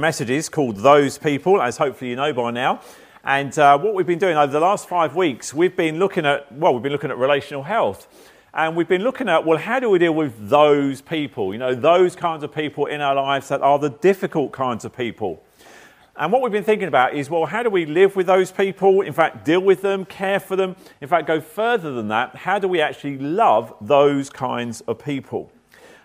messages called Those People, as hopefully you know by now. And uh, what we've been doing over the last five weeks, we've been looking at, well, we've been looking at relational health. And we've been looking at, well, how do we deal with those people? You know, those kinds of people in our lives that are the difficult kinds of people. And what we've been thinking about is, well, how do we live with those people? In fact, deal with them, care for them. In fact, go further than that. How do we actually love those kinds of people?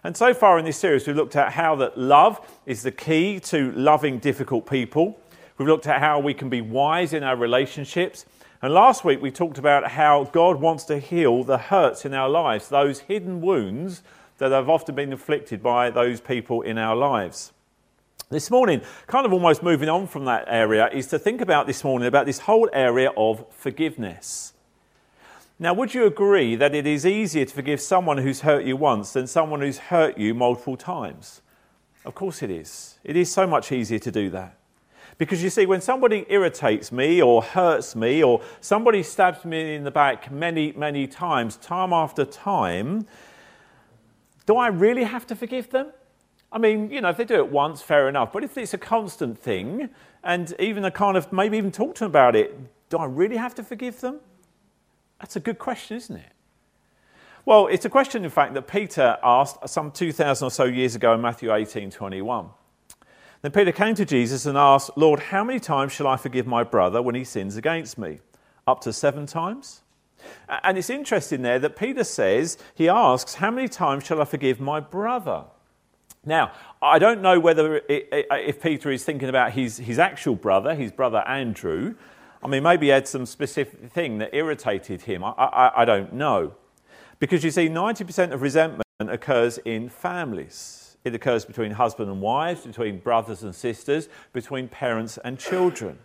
And so far in this series, we've looked at how that love is the key to loving difficult people. We've looked at how we can be wise in our relationships. And last week we talked about how God wants to heal the hurts in our lives, those hidden wounds that have often been inflicted by those people in our lives. This morning, kind of almost moving on from that area, is to think about this morning about this whole area of forgiveness. Now, would you agree that it is easier to forgive someone who's hurt you once than someone who's hurt you multiple times? Of course it is. It is so much easier to do that. Because you see, when somebody irritates me or hurts me or somebody stabs me in the back many, many times, time after time, do I really have to forgive them? I mean, you know, if they do it once, fair enough. But if it's a constant thing and even a kind of maybe even talk to them about it, do I really have to forgive them? That's a good question, isn't it? Well, it's a question, in fact, that Peter asked some 2,000 or so years ago in Matthew 18 21. Then Peter came to Jesus and asked, Lord, how many times shall I forgive my brother when he sins against me? Up to seven times? And it's interesting there that Peter says, he asks, How many times shall I forgive my brother? Now, I don't know whether it, if Peter is thinking about his, his actual brother, his brother Andrew. I mean, maybe he had some specific thing that irritated him. I, I, I don't know. Because you see, 90% of resentment occurs in families. It occurs between husband and wives, between brothers and sisters, between parents and children.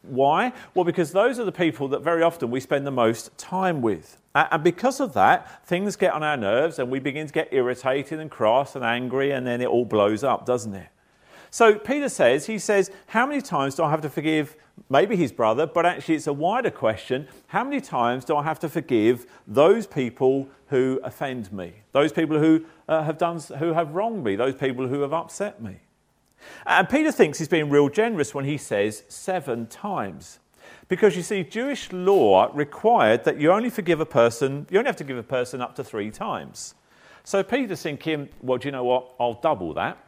Why? Well, because those are the people that very often we spend the most time with. And because of that, things get on our nerves and we begin to get irritated and cross and angry, and then it all blows up, doesn't it? So Peter says, he says, How many times do I have to forgive maybe his brother, but actually it's a wider question. How many times do I have to forgive those people who offend me? Those people who uh, have done, who have wronged me? Those people who have upset me? And Peter thinks he's being real generous when he says seven times. Because you see, Jewish law required that you only forgive a person, you only have to give a person up to three times. So Peter's thinking, well, do you know what? I'll double that.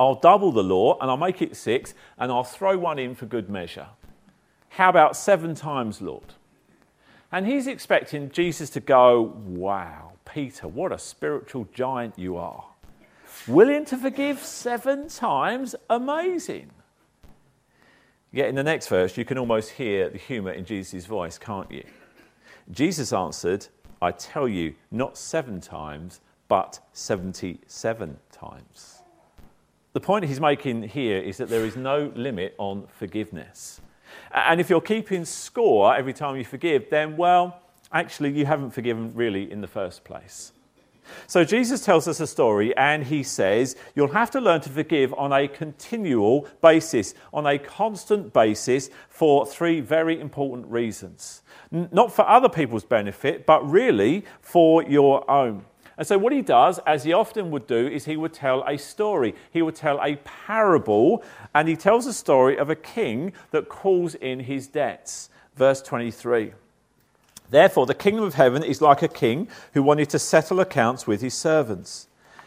I'll double the law and I'll make it six and I'll throw one in for good measure. How about seven times, Lord? And he's expecting Jesus to go, Wow, Peter, what a spiritual giant you are. Willing to forgive seven times? Amazing. Yet in the next verse, you can almost hear the humour in Jesus' voice, can't you? Jesus answered, I tell you, not seven times, but 77 times. The point he's making here is that there is no limit on forgiveness. And if you're keeping score every time you forgive, then, well, actually, you haven't forgiven really in the first place. So Jesus tells us a story and he says, You'll have to learn to forgive on a continual basis, on a constant basis, for three very important reasons. N- not for other people's benefit, but really for your own. And so, what he does, as he often would do, is he would tell a story. He would tell a parable, and he tells a story of a king that calls in his debts. Verse 23. Therefore, the kingdom of heaven is like a king who wanted to settle accounts with his servants.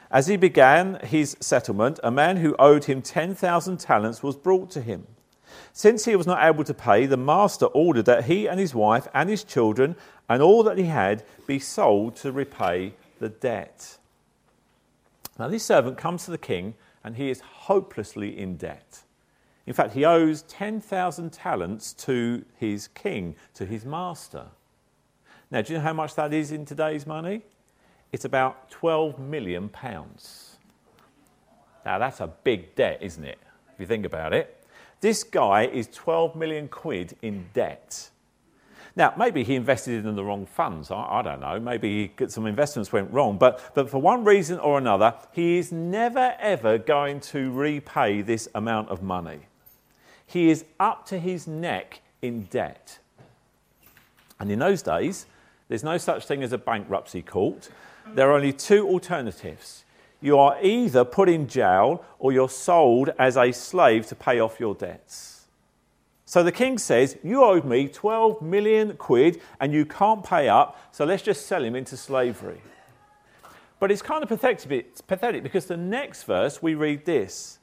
As he began his settlement, a man who owed him 10,000 talents was brought to him. Since he was not able to pay, the master ordered that he and his wife and his children and all that he had be sold to repay the debt. Now, this servant comes to the king and he is hopelessly in debt. In fact, he owes 10,000 talents to his king, to his master. Now, do you know how much that is in today's money? It's about 12 million pounds. Now, that's a big debt, isn't it? If you think about it. This guy is 12 million quid in debt. Now, maybe he invested in the wrong funds. I, I don't know. Maybe some investments went wrong. But, but for one reason or another, he is never, ever going to repay this amount of money. He is up to his neck in debt. And in those days, there's no such thing as a bankruptcy court. There are only two alternatives. you are either put in jail or you're sold as a slave to pay off your debts. So the king says, You owed me 12 million quid and you can't pay up, so let's just sell him into slavery. But it's kind of pathetic, because the next verse we read this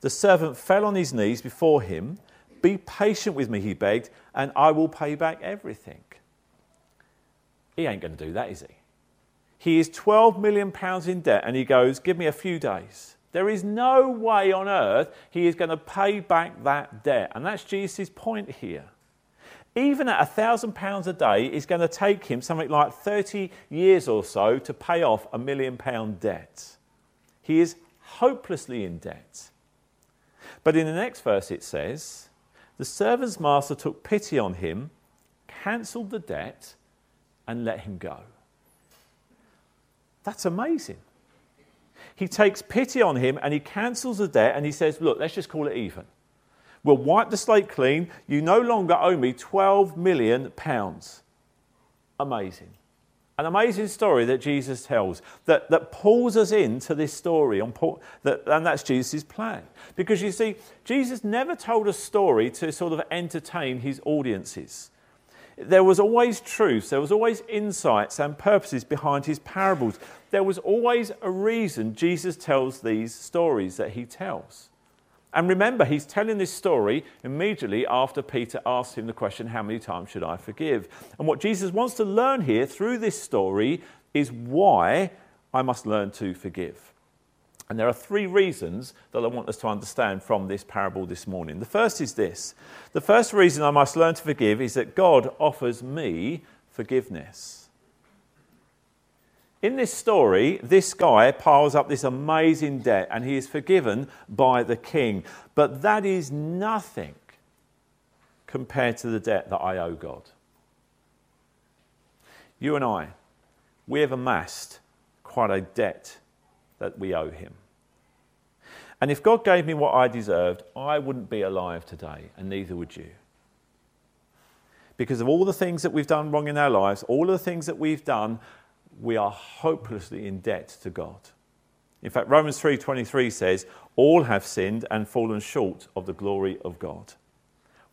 The servant fell on his knees before him. Be patient with me, he begged, and I will pay back everything. He ain't going to do that, is he? He is 12 million pounds in debt and he goes, Give me a few days. There is no way on earth he is going to pay back that debt. And that's Jesus' point here. Even at a thousand pounds a day, it's going to take him something like 30 years or so to pay off a million pound debt. He is hopelessly in debt. But in the next verse, it says, The servant's master took pity on him, cancelled the debt, and let him go. That's amazing. He takes pity on him and he cancels the debt and he says, Look, let's just call it even. We'll wipe the slate clean. You no longer owe me 12 million pounds. Amazing. An amazing story that Jesus tells that, that pulls us into this story, on that, and that's Jesus' plan. Because you see, Jesus never told a story to sort of entertain his audiences there was always truth, there was always insights and purposes behind his parables. There was always a reason Jesus tells these stories that he tells. And remember, he's telling this story immediately after Peter asked him the question, How many times should I forgive? And what Jesus wants to learn here through this story is why I must learn to forgive. And there are three reasons that I want us to understand from this parable this morning. The first is this the first reason I must learn to forgive is that God offers me forgiveness. In this story, this guy piles up this amazing debt and he is forgiven by the king. But that is nothing compared to the debt that I owe God. You and I, we have amassed quite a debt that we owe him. And if God gave me what I deserved, I wouldn't be alive today, and neither would you. Because of all the things that we've done wrong in our lives, all of the things that we've done, we are hopelessly in debt to God. In fact, Romans 3:23 says, "All have sinned and fallen short of the glory of God."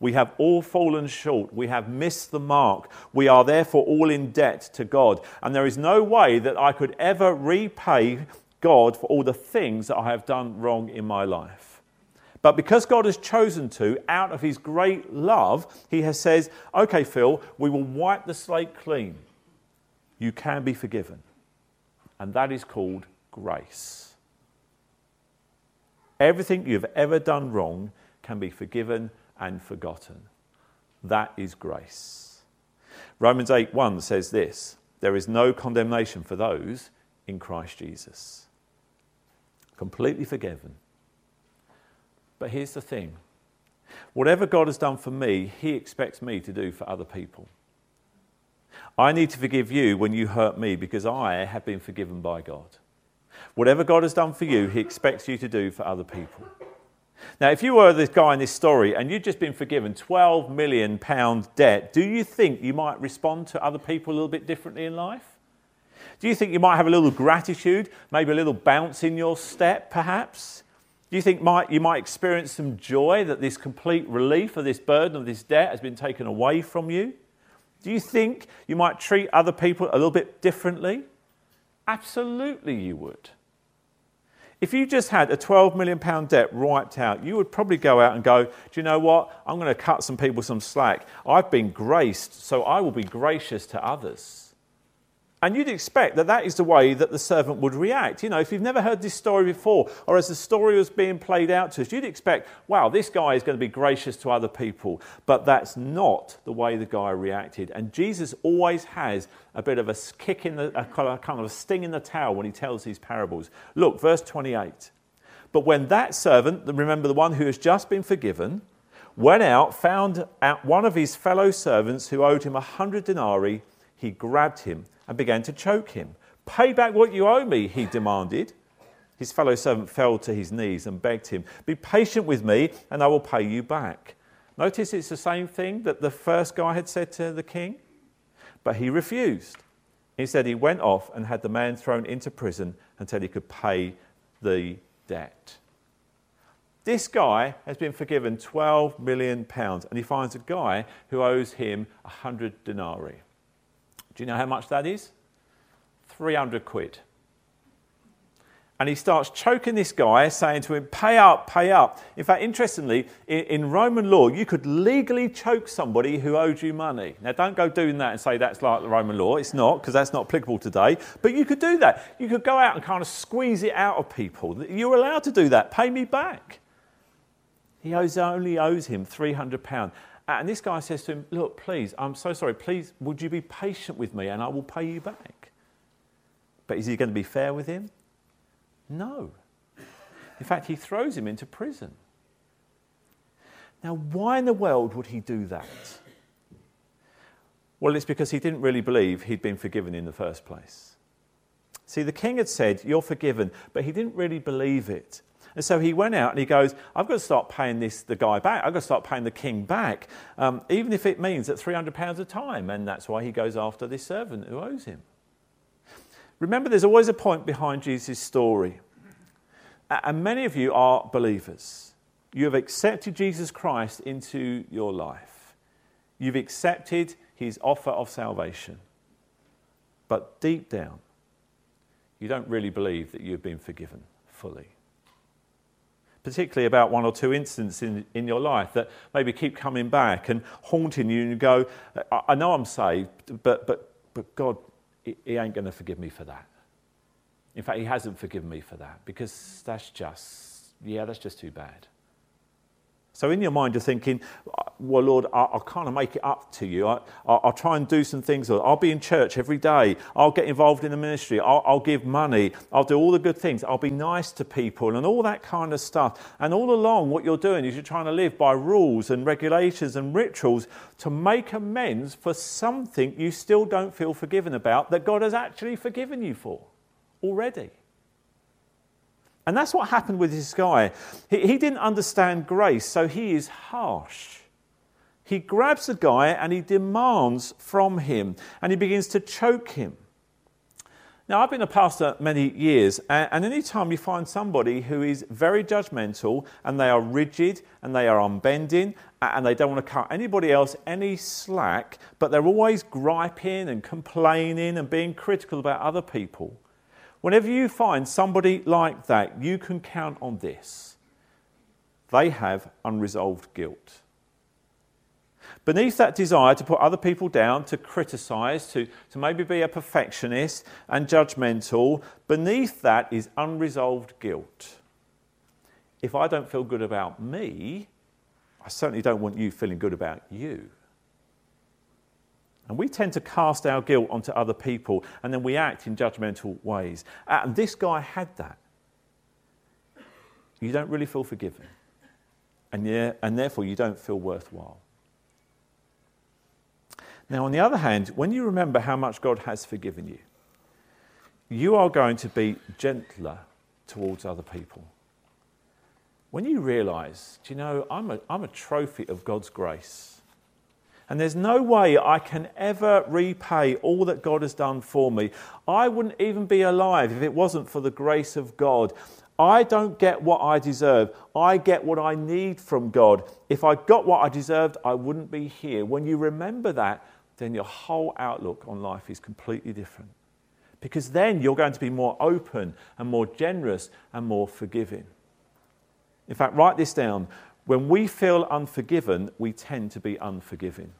We have all fallen short. We have missed the mark. We are therefore all in debt to God. And there is no way that I could ever repay God for all the things that I have done wrong in my life. But because God has chosen to, out of his great love, he has said, okay, Phil, we will wipe the slate clean. You can be forgiven. And that is called grace. Everything you've ever done wrong can be forgiven and forgotten. That is grace. Romans 8 1 says this there is no condemnation for those in Christ Jesus completely forgiven. But here's the thing whatever God has done for me, He expects me to do for other people. I need to forgive you when you hurt me because I have been forgiven by God. Whatever God has done for you, He expects you to do for other people. Now, if you were this guy in this story and you'd just been forgiven 12 million pound debt, do you think you might respond to other people a little bit differently in life? Do you think you might have a little gratitude, maybe a little bounce in your step, perhaps? Do you think might, you might experience some joy that this complete relief of this burden of this debt has been taken away from you? Do you think you might treat other people a little bit differently? Absolutely, you would. If you just had a £12 million debt wiped out, you would probably go out and go, Do you know what? I'm going to cut some people some slack. I've been graced, so I will be gracious to others. And you'd expect that that is the way that the servant would react. You know, if you've never heard this story before, or as the story was being played out to us, you'd expect, wow, this guy is going to be gracious to other people. But that's not the way the guy reacted. And Jesus always has a bit of a kick in the, a kind of a sting in the tail when he tells these parables. Look, verse 28. But when that servant, remember the one who has just been forgiven, went out, found one of his fellow servants who owed him a hundred denarii, he grabbed him and began to choke him. Pay back what you owe me, he demanded. His fellow servant fell to his knees and begged him, Be patient with me, and I will pay you back. Notice it's the same thing that the first guy had said to the king, but he refused. Instead, he went off and had the man thrown into prison until he could pay the debt. This guy has been forgiven 12 million pounds and he finds a guy who owes him 100 denarii. Do you know how much that is? 300 quid. And he starts choking this guy, saying to him, Pay up, pay up. In fact, interestingly, in, in, Roman law, you could legally choke somebody who owed you money. Now, don't go doing that and say that's like the Roman law. It's not, because that's not applicable today. But you could do that. You could go out and kind of squeeze it out of people. You're allowed to do that. Pay me back. He owes, only owes him £300. Uh, and this guy says to him, Look, please, I'm so sorry. Please, would you be patient with me and I will pay you back? But is he going to be fair with him? No. In fact, he throws him into prison. Now, why in the world would he do that? Well, it's because he didn't really believe he'd been forgiven in the first place. See, the king had said, You're forgiven, but he didn't really believe it. And so he went out and he goes, I've got to start paying this, the guy back. I've got to start paying the king back, um, even if it means at £300 a time. And that's why he goes after this servant who owes him. Remember, there's always a point behind Jesus' story. And many of you are believers. You have accepted Jesus Christ into your life. You've accepted his offer of salvation. But deep down, you don't really believe that you've been forgiven fully. Particularly about one or two incidents in, in your life that maybe keep coming back and haunting you, and you go, I, I know I'm saved, but, but, but God he ain't going to forgive me for that. In fact, he hasn't forgiven me for that because that's just, yeah, that's just too bad. So in your mind, you're thinking, well, Lord, I'll, I'll kind of make it up to you. I, will try and do some things. I'll be in church every day. I'll get involved in the ministry. I'll, I'll give money. I'll do all the good things. I'll be nice to people and all that kind of stuff. And all along, what you're doing is you're trying to live by rules and regulations and rituals to make amends for something you still don't feel forgiven about that God has actually forgiven you for already. And that's what happened with this guy. He, he didn't understand grace, so he is harsh. He grabs the guy and he demands from him, and he begins to choke him. Now, I've been a pastor many years, and anytime you find somebody who is very judgmental and they are rigid and they are unbending and they don't want to cut anybody else any slack, but they're always griping and complaining and being critical about other people, Whenever you find somebody like that, you can count on this they have unresolved guilt. Beneath that desire to put other people down, to criticize, to, to maybe be a perfectionist and judgmental, beneath that is unresolved guilt. If I don't feel good about me, I certainly don't want you feeling good about you. And we tend to cast our guilt onto other people and then we act in judgmental ways. Uh, and this guy had that. You don't really feel forgiven. And, yeah, and therefore you don't feel worthwhile. Now, on the other hand, when you remember how much God has forgiven you, you are going to be gentler towards other people. When you realize, do you know, I'm a, I'm a trophy of God's grace. And there's no way I can ever repay all that God has done for me. I wouldn't even be alive if it wasn't for the grace of God. I don't get what I deserve. I get what I need from God. If I got what I deserved, I wouldn't be here. When you remember that, then your whole outlook on life is completely different. Because then you're going to be more open and more generous and more forgiving. In fact, write this down. When we feel unforgiven, we tend to be unforgiving.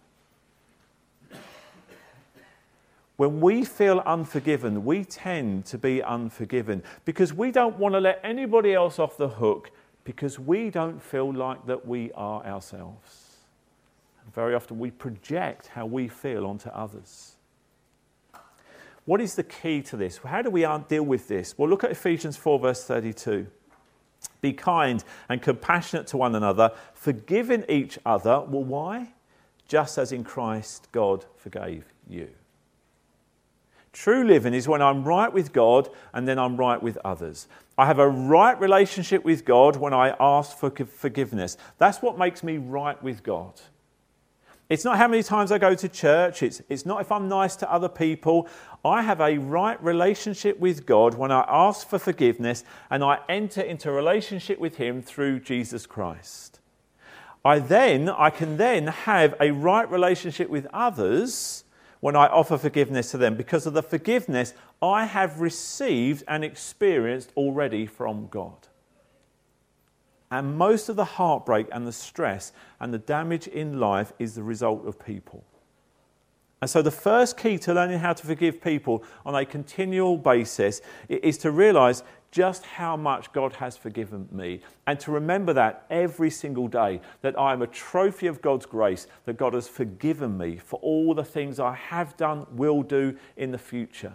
When we feel unforgiven, we tend to be unforgiven because we don't want to let anybody else off the hook because we don't feel like that we are ourselves. And very often we project how we feel onto others. What is the key to this? How do we deal with this? Well, look at Ephesians 4, verse 32. Be kind and compassionate to one another, forgiving each other. Well, why? Just as in Christ God forgave you. True living is when I'm right with God and then I'm right with others. I have a right relationship with God when I ask for forgiveness. That's what makes me right with God. It's not how many times I go to church. It's, it's not if I'm nice to other people. I have a right relationship with God when I ask for forgiveness and I enter into relationship with Him through Jesus Christ. I then, I can then have a right relationship with others when I offer forgiveness to them because of the forgiveness I have received and experienced already from God. And most of the heartbreak and the stress and the damage in life is the result of people. And so, the first key to learning how to forgive people on a continual basis is to realize just how much God has forgiven me. And to remember that every single day, that I am a trophy of God's grace, that God has forgiven me for all the things I have done, will do in the future.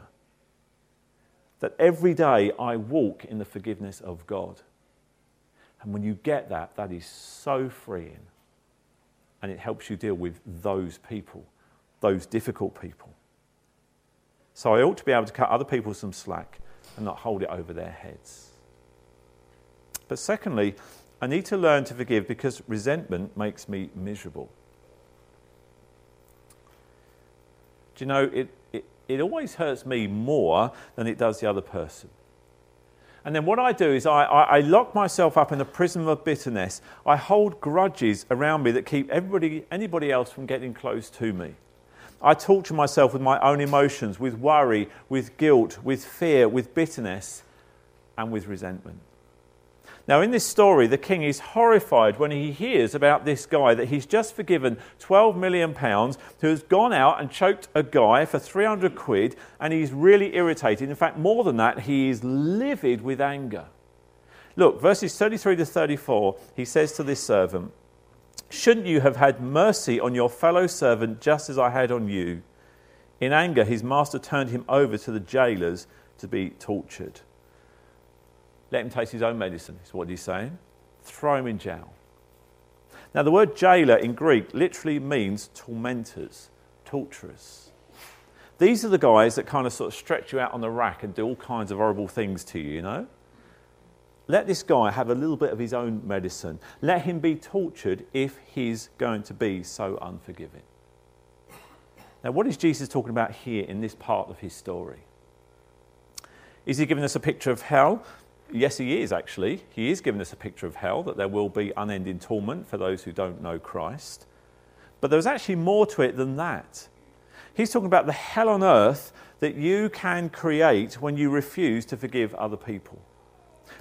That every day I walk in the forgiveness of God. And when you get that, that is so freeing. And it helps you deal with those people, those difficult people. So I ought to be able to cut other people some slack and not hold it over their heads. But secondly, I need to learn to forgive because resentment makes me miserable. Do you know, it, it, it always hurts me more than it does the other person. And then what I do is I, I, I, lock myself up in a prison of bitterness. I hold grudges around me that keep everybody, anybody else from getting close to me. I torture myself with my own emotions, with worry, with guilt, with fear, with bitterness, and with resentment. Now, in this story, the king is horrified when he hears about this guy that he's just forgiven 12 million pounds, who has gone out and choked a guy for 300 quid, and he's really irritated. In fact, more than that, he is livid with anger. Look, verses 33 to 34, he says to this servant, Shouldn't you have had mercy on your fellow servant just as I had on you? In anger, his master turned him over to the jailers to be tortured. Let him taste his own medicine, is what he's saying. Throw him in jail. Now, the word jailer in Greek literally means tormentors, torturers. These are the guys that kind of sort of stretch you out on the rack and do all kinds of horrible things to you, you know? Let this guy have a little bit of his own medicine. Let him be tortured if he's going to be so unforgiving. Now, what is Jesus talking about here in this part of his story? Is he giving us a picture of hell? Yes, he is actually. He is giving us a picture of hell, that there will be unending torment for those who don't know Christ. But there's actually more to it than that. He's talking about the hell on earth that you can create when you refuse to forgive other people.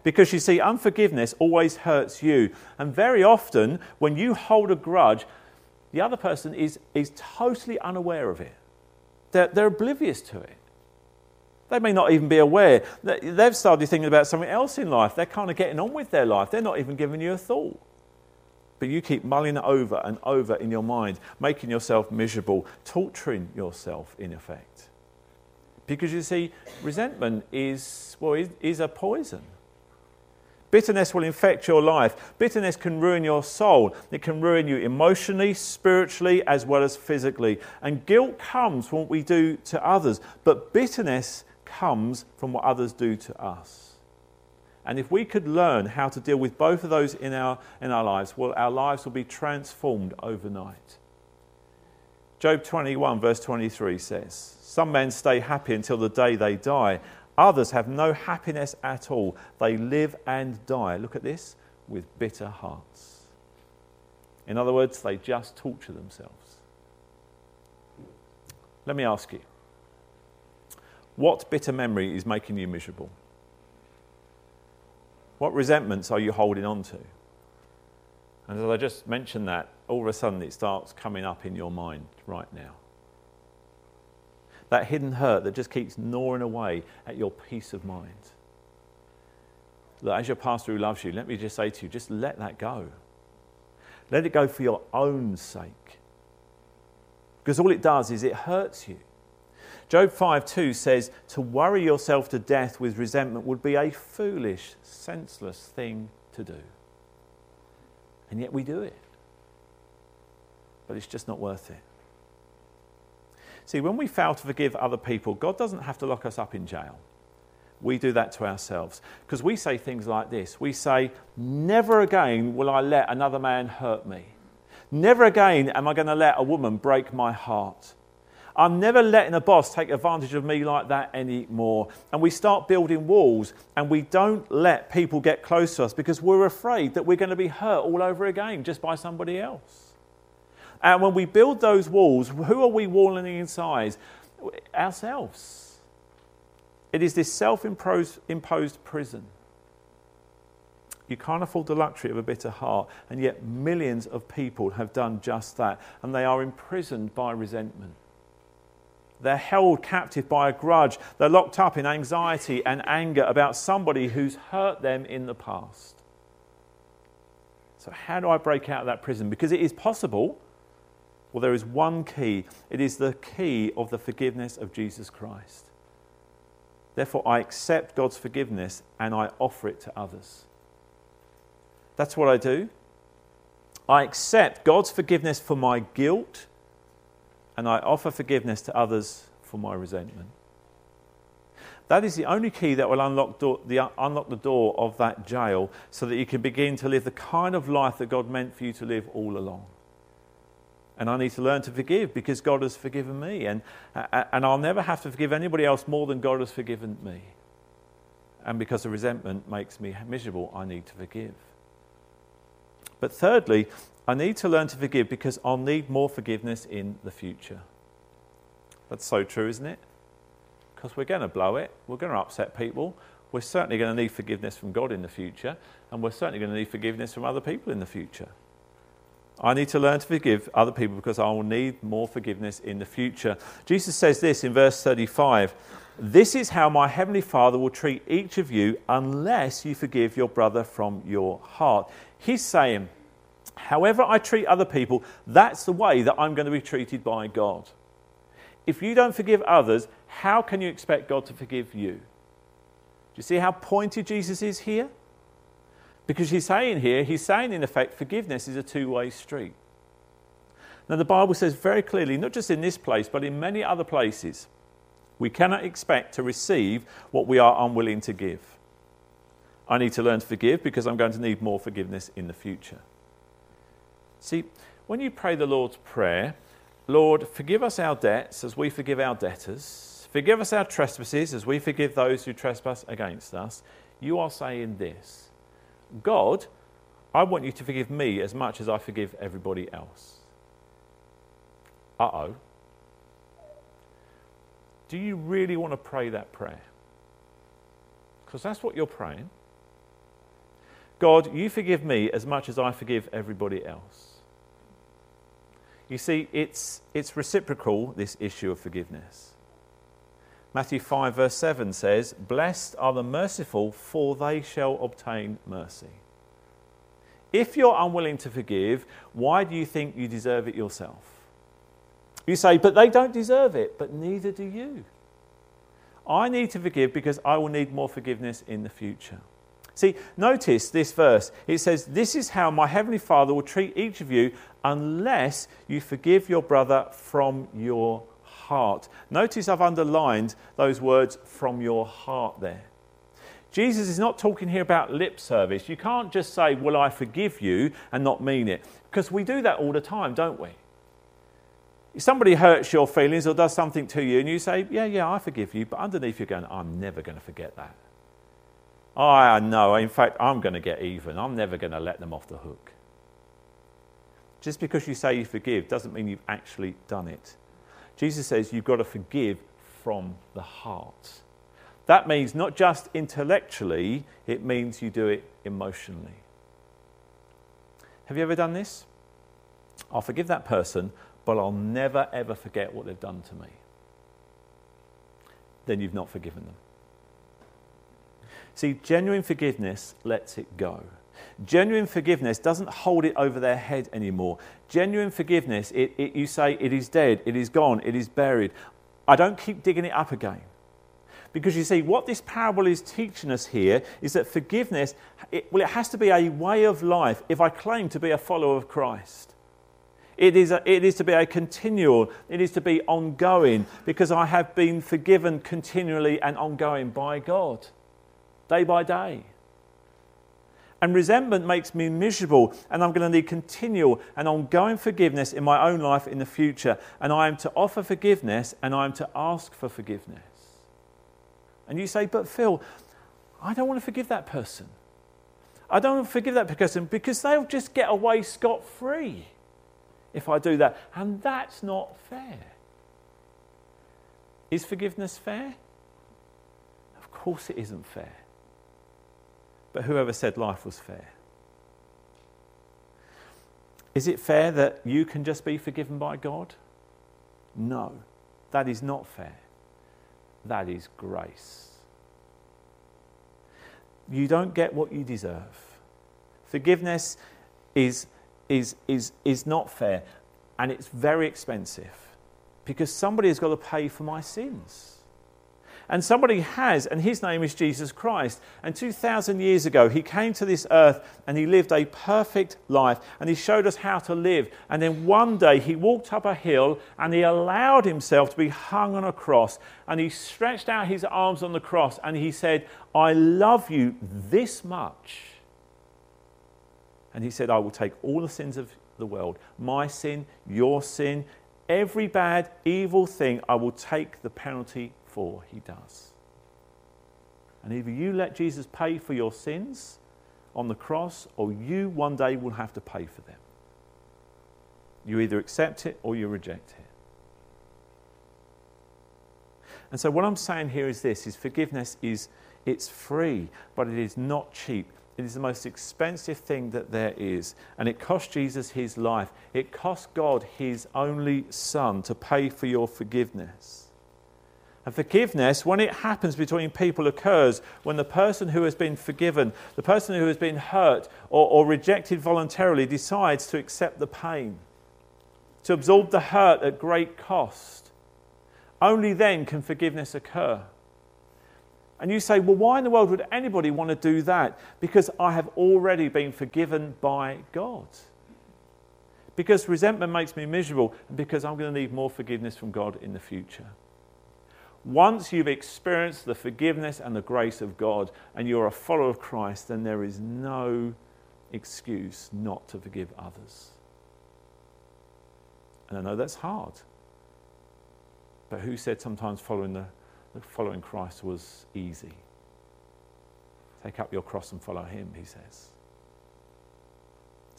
Because you see, unforgiveness always hurts you. And very often, when you hold a grudge, the other person is, is totally unaware of it. They're, they're oblivious to it. They may not even be aware. They've started thinking about something else in life. They're kind of getting on with their life. They're not even giving you a thought. But you keep mulling it over and over in your mind, making yourself miserable, torturing yourself in effect. Because you see, resentment is, well, is, is a poison. Bitterness will infect your life. Bitterness can ruin your soul. It can ruin you emotionally, spiritually, as well as physically. And guilt comes from what we do to others. But bitterness comes from what others do to us. And if we could learn how to deal with both of those in our, in our lives, well, our lives will be transformed overnight. Job 21, verse 23 says, Some men stay happy until the day they die. Others have no happiness at all. They live and die. Look at this with bitter hearts. In other words, they just torture themselves. Let me ask you what bitter memory is making you miserable? What resentments are you holding on to? And as I just mentioned that, all of a sudden it starts coming up in your mind right now. That hidden hurt that just keeps gnawing away at your peace of mind. Look, as your pastor who loves you, let me just say to you, just let that go. Let it go for your own sake. Because all it does is it hurts you. Job 5 2 says, To worry yourself to death with resentment would be a foolish, senseless thing to do. And yet we do it. But it's just not worth it. See, when we fail to forgive other people, God doesn't have to lock us up in jail. We do that to ourselves. Because we say things like this We say, Never again will I let another man hurt me. Never again am I going to let a woman break my heart. I'm never letting a boss take advantage of me like that anymore. And we start building walls and we don't let people get close to us because we're afraid that we're going to be hurt all over again just by somebody else. And when we build those walls, who are we walling inside? Ourselves. It is this self imposed prison. You can't afford the luxury of a bitter heart, and yet millions of people have done just that, and they are imprisoned by resentment. They're held captive by a grudge. They're locked up in anxiety and anger about somebody who's hurt them in the past. So, how do I break out of that prison? Because it is possible. Well, there is one key it is the key of the forgiveness of Jesus Christ. Therefore, I accept God's forgiveness and I offer it to others. That's what I do. I accept God's forgiveness for my guilt and I offer forgiveness to others for my resentment. That is the only key that will unlock, the, unlock the door of that jail so that you can begin to live the kind of life that God meant for you to live all along. And I need to learn to forgive because God has forgiven me. And, uh, and I'll never have to forgive anybody else more than God has forgiven me. And because the resentment makes me miserable, I need to forgive. But thirdly, I need to learn to forgive because I'll need more forgiveness in the future. That's so true, isn't it? Because we're going to blow it, we're going to upset people, we're certainly going to need forgiveness from God in the future, and we're certainly going to need forgiveness from other people in the future. I need to learn to forgive other people because I will need more forgiveness in the future. Jesus says this in verse 35 This is how my heavenly Father will treat each of you unless you forgive your brother from your heart. He's saying, However, I treat other people, that's the way that I'm going to be treated by God. If you don't forgive others, how can you expect God to forgive you? Do you see how pointed Jesus is here? Because he's saying here, he's saying in effect, forgiveness is a two way street. Now, the Bible says very clearly, not just in this place, but in many other places, we cannot expect to receive what we are unwilling to give. I need to learn to forgive because I'm going to need more forgiveness in the future. See, when you pray the Lord's Prayer, Lord, forgive us our debts as we forgive our debtors, forgive us our trespasses as we forgive those who trespass against us, you are saying this God, I want you to forgive me as much as I forgive everybody else. Uh oh. Do you really want to pray that prayer? Because that's what you're praying. God, you forgive me as much as I forgive everybody else. You see, it's, it's reciprocal, this issue of forgiveness. Matthew 5, verse 7 says, Blessed are the merciful, for they shall obtain mercy. If you're unwilling to forgive, why do you think you deserve it yourself? You say, But they don't deserve it, but neither do you. I need to forgive because I will need more forgiveness in the future. See, notice this verse. It says, This is how my heavenly Father will treat each of you unless you forgive your brother from your heart. Notice I've underlined those words from your heart there. Jesus is not talking here about lip service. You can't just say, Well, I forgive you, and not mean it. Because we do that all the time, don't we? If somebody hurts your feelings or does something to you, and you say, Yeah, yeah, I forgive you, but underneath you're going, I'm never going to forget that. I know. In fact, I'm going to get even. I'm never going to let them off the hook. Just because you say you forgive doesn't mean you've actually done it. Jesus says you've got to forgive from the heart. That means not just intellectually, it means you do it emotionally. Have you ever done this? I'll forgive that person, but I'll never ever forget what they've done to me. Then you've not forgiven them. See, genuine forgiveness lets it go. Genuine forgiveness doesn't hold it over their head anymore. Genuine forgiveness, it, it, you say, it is dead, it is gone, it is buried. I don't keep digging it up again. Because you see, what this parable is teaching us here is that forgiveness, it, well, it has to be a way of life if I claim to be a follower of Christ. It is, a, it is to be a continual, it is to be ongoing because I have been forgiven continually and ongoing by God day by day. And resentment makes me miserable, and I'm going to need continual and ongoing forgiveness in my own life in the future. And I am to offer forgiveness and I am to ask for forgiveness. And you say, But Phil, I don't want to forgive that person. I don't want to forgive that person because they'll just get away scot free if I do that. And that's not fair. Is forgiveness fair? Of course it isn't fair. But whoever said life was fair? Is it fair that you can just be forgiven by God? No, that is not fair. That is grace. You don't get what you deserve. Forgiveness is, is, is, is not fair and it's very expensive because somebody has got to pay for my sins. And somebody has, and his name is Jesus Christ. And 2,000 years ago, he came to this earth and he lived a perfect life and he showed us how to live. And then one day he walked up a hill and he allowed himself to be hung on a cross. And he stretched out his arms on the cross and he said, I love you this much. And he said, I will take all the sins of the world my sin, your sin, every bad, evil thing, I will take the penalty He does. And either you let Jesus pay for your sins on the cross, or you one day will have to pay for them. You either accept it or you reject it. And so what I'm saying here is this is forgiveness is it's free, but it is not cheap. It is the most expensive thing that there is. And it cost Jesus his life. It cost God his only son to pay for your forgiveness. And forgiveness, when it happens between people, occurs when the person who has been forgiven, the person who has been hurt or, or rejected voluntarily, decides to accept the pain, to absorb the hurt at great cost. Only then can forgiveness occur. And you say, well, why in the world would anybody want to do that? Because I have already been forgiven by God. Because resentment makes me miserable, and because I'm going to need more forgiveness from God in the future. Once you've experienced the forgiveness and the grace of God and you're a follower of Christ, then there is no excuse not to forgive others. And I know that's hard. But who said sometimes following, the, following Christ was easy? Take up your cross and follow him, he says.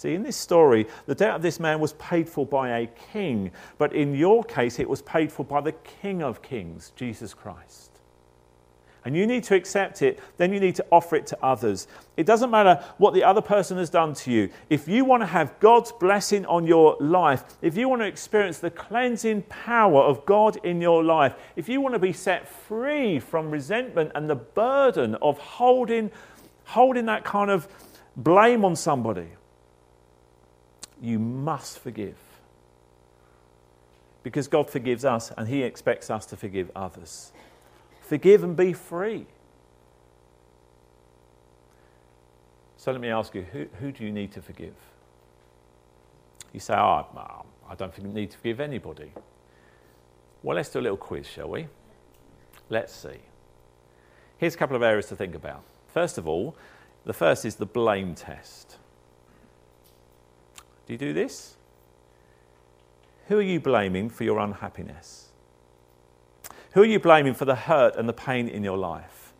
See, in this story, the debt of this man was paid for by a king, but in your case, it was paid for by the King of Kings, Jesus Christ. And you need to accept it, then you need to offer it to others. It doesn't matter what the other person has done to you. If you want to have God's blessing on your life, if you want to experience the cleansing power of God in your life, if you want to be set free from resentment and the burden of holding, holding that kind of blame on somebody, you must forgive. Because God forgives us and He expects us to forgive others. Forgive and be free. So let me ask you who, who do you need to forgive? You say, oh, I don't need to forgive anybody. Well, let's do a little quiz, shall we? Let's see. Here's a couple of areas to think about. First of all, the first is the blame test. Do you do this? Who are you blaming for your unhappiness? Who are you blaming for the hurt and the pain in your life?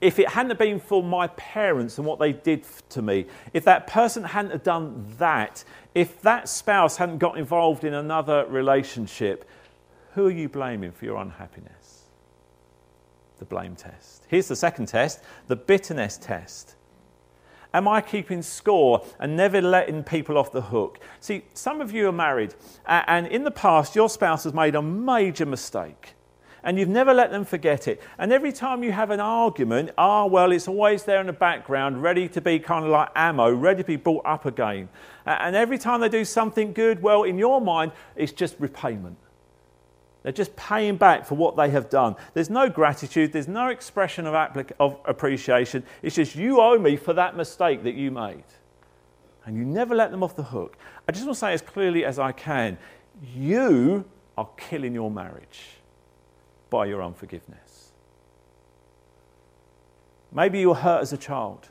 If it hadn't been for my parents and what they did to me, if that person hadn't have done that, if that spouse hadn't got involved in another relationship, who are you blaming for your unhappiness? The blame test. Here's the second test the bitterness test. Am I keeping score and never letting people off the hook? See, some of you are married, and in the past, your spouse has made a major mistake. And you've never let them forget it. And every time you have an argument, ah, well, it's always there in the background, ready to be kind of like ammo, ready to be brought up again. And every time they do something good, well, in your mind, it's just repayment. They're just paying back for what they have done. There's no gratitude, there's no expression of, applic- of appreciation. It's just, you owe me for that mistake that you made. And you never let them off the hook. I just want to say as clearly as I can you are killing your marriage by your unforgiveness. Maybe you were hurt as a child.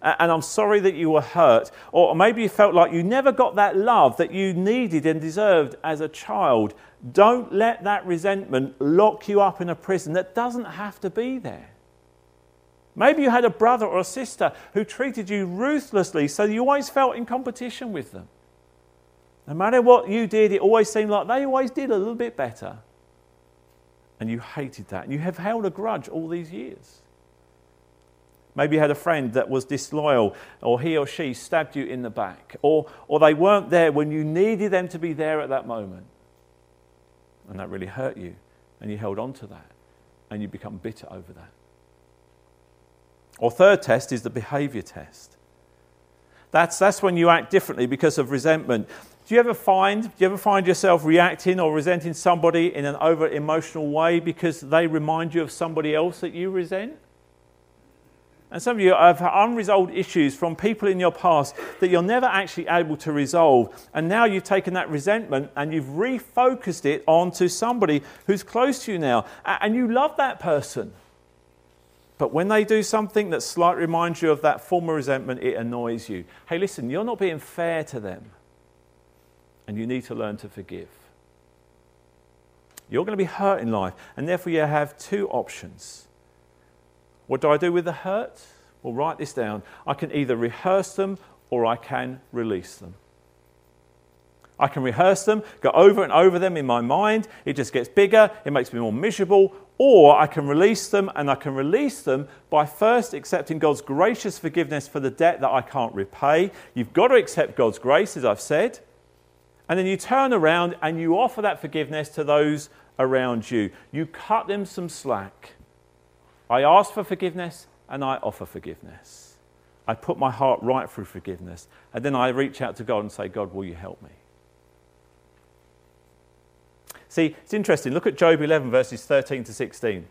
and I'm sorry that you were hurt. Or maybe you felt like you never got that love that you needed and deserved as a child. Don't let that resentment lock you up in a prison that doesn't have to be there. Maybe you had a brother or a sister who treated you ruthlessly, so you always felt in competition with them. No matter what you did, it always seemed like they always did a little bit better. And you hated that. And you have held a grudge all these years. Maybe you had a friend that was disloyal, or he or she stabbed you in the back, or, or they weren't there when you needed them to be there at that moment. And that really hurt you, and you held on to that, and you become bitter over that. Or, third test is the behavior test. That's, that's when you act differently because of resentment. Do you ever find, do you ever find yourself reacting or resenting somebody in an over emotional way because they remind you of somebody else that you resent? And some of you have unresolved issues from people in your past that you're never actually able to resolve. And now you've taken that resentment and you've refocused it onto somebody who's close to you now. And you love that person. But when they do something that slightly reminds you of that former resentment, it annoys you. Hey, listen, you're not being fair to them and you need to learn to forgive. You're going to be hurt in life, and therefore you have two options. What do I do with the hurt? Well, write this down. I can either rehearse them or I can release them. I can rehearse them, go over and over them in my mind. It just gets bigger, it makes me more miserable. Or I can release them, and I can release them by first accepting God's gracious forgiveness for the debt that I can't repay. You've got to accept God's grace, as I've said. And then you turn around and you offer that forgiveness to those around you. You cut them some slack. I ask for forgiveness and I offer forgiveness. I put my heart right through forgiveness. And then I reach out to God and say, God, will you help me? See, it's interesting. Look at Job 11, verses 13 to 16.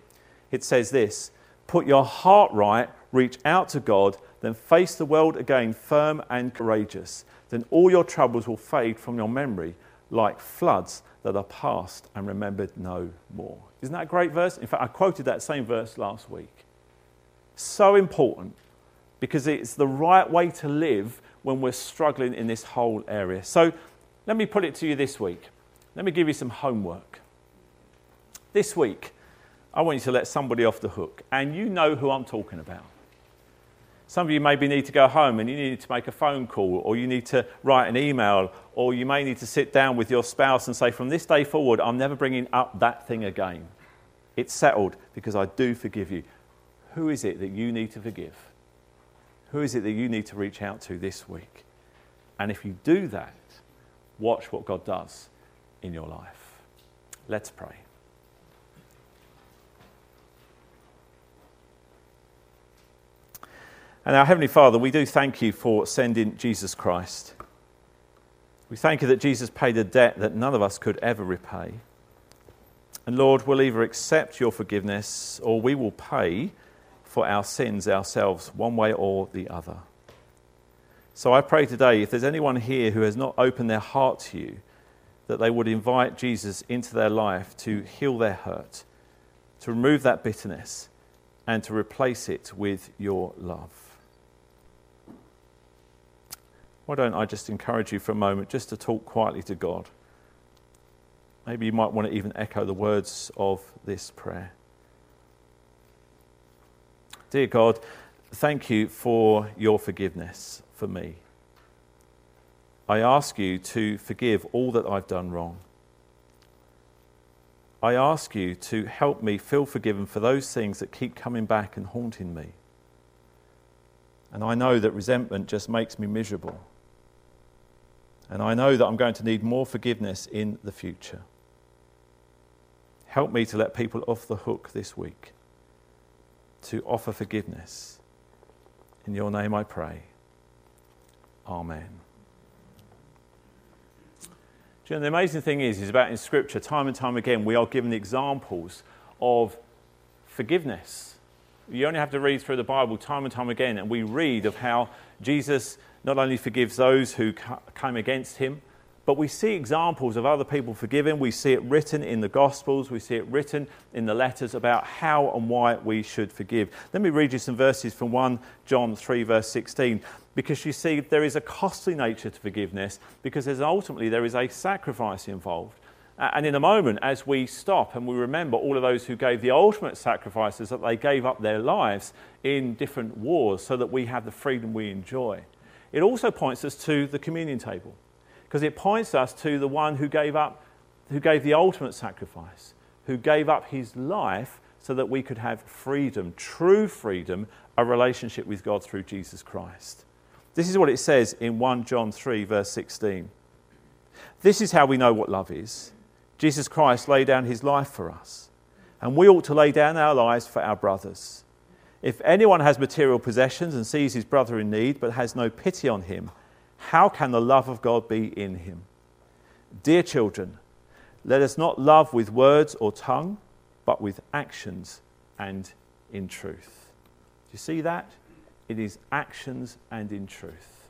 It says this Put your heart right, reach out to God, then face the world again firm and courageous then all your troubles will fade from your memory like floods that are past and remembered no more. Isn't that a great verse? In fact, I quoted that same verse last week. So important because it's the right way to live when we're struggling in this whole area. So let me put it to you this week. Let me give you some homework. This week, I want you to let somebody off the hook, and you know who I'm talking about. Some of you maybe need to go home and you need to make a phone call, or you need to write an email, or you may need to sit down with your spouse and say, From this day forward, I'm never bringing up that thing again. It's settled because I do forgive you. Who is it that you need to forgive? Who is it that you need to reach out to this week? And if you do that, watch what God does in your life. Let's pray. And our Heavenly Father, we do thank you for sending Jesus Christ. We thank you that Jesus paid a debt that none of us could ever repay. And Lord, we'll either accept your forgiveness or we will pay for our sins ourselves, one way or the other. So I pray today, if there's anyone here who has not opened their heart to you, that they would invite Jesus into their life to heal their hurt, to remove that bitterness, and to replace it with your love. Why don't I just encourage you for a moment just to talk quietly to God? Maybe you might want to even echo the words of this prayer. Dear God, thank you for your forgiveness for me. I ask you to forgive all that I've done wrong. I ask you to help me feel forgiven for those things that keep coming back and haunting me. And I know that resentment just makes me miserable. And I know that I'm going to need more forgiveness in the future. Help me to let people off the hook this week, to offer forgiveness. In your name I pray. Amen. Do You know, the amazing thing is, is about in Scripture, time and time again, we are given examples of forgiveness. You only have to read through the Bible time and time again, and we read of how Jesus not only forgives those who came against him, but we see examples of other people forgiving. We see it written in the Gospels. We see it written in the letters about how and why we should forgive. Let me read you some verses from 1 John 3, verse 16. Because you see, there is a costly nature to forgiveness because ultimately there is a sacrifice involved. And in a moment, as we stop and we remember all of those who gave the ultimate sacrifices, that they gave up their lives in different wars so that we have the freedom we enjoy, it also points us to the communion table because it points us to the one who gave up, who gave the ultimate sacrifice, who gave up his life so that we could have freedom, true freedom, a relationship with God through Jesus Christ. This is what it says in 1 John 3, verse 16. This is how we know what love is Jesus Christ laid down his life for us, and we ought to lay down our lives for our brothers. If anyone has material possessions and sees his brother in need but has no pity on him, how can the love of God be in him? Dear children, let us not love with words or tongue, but with actions and in truth. Do you see that? It is actions and in truth.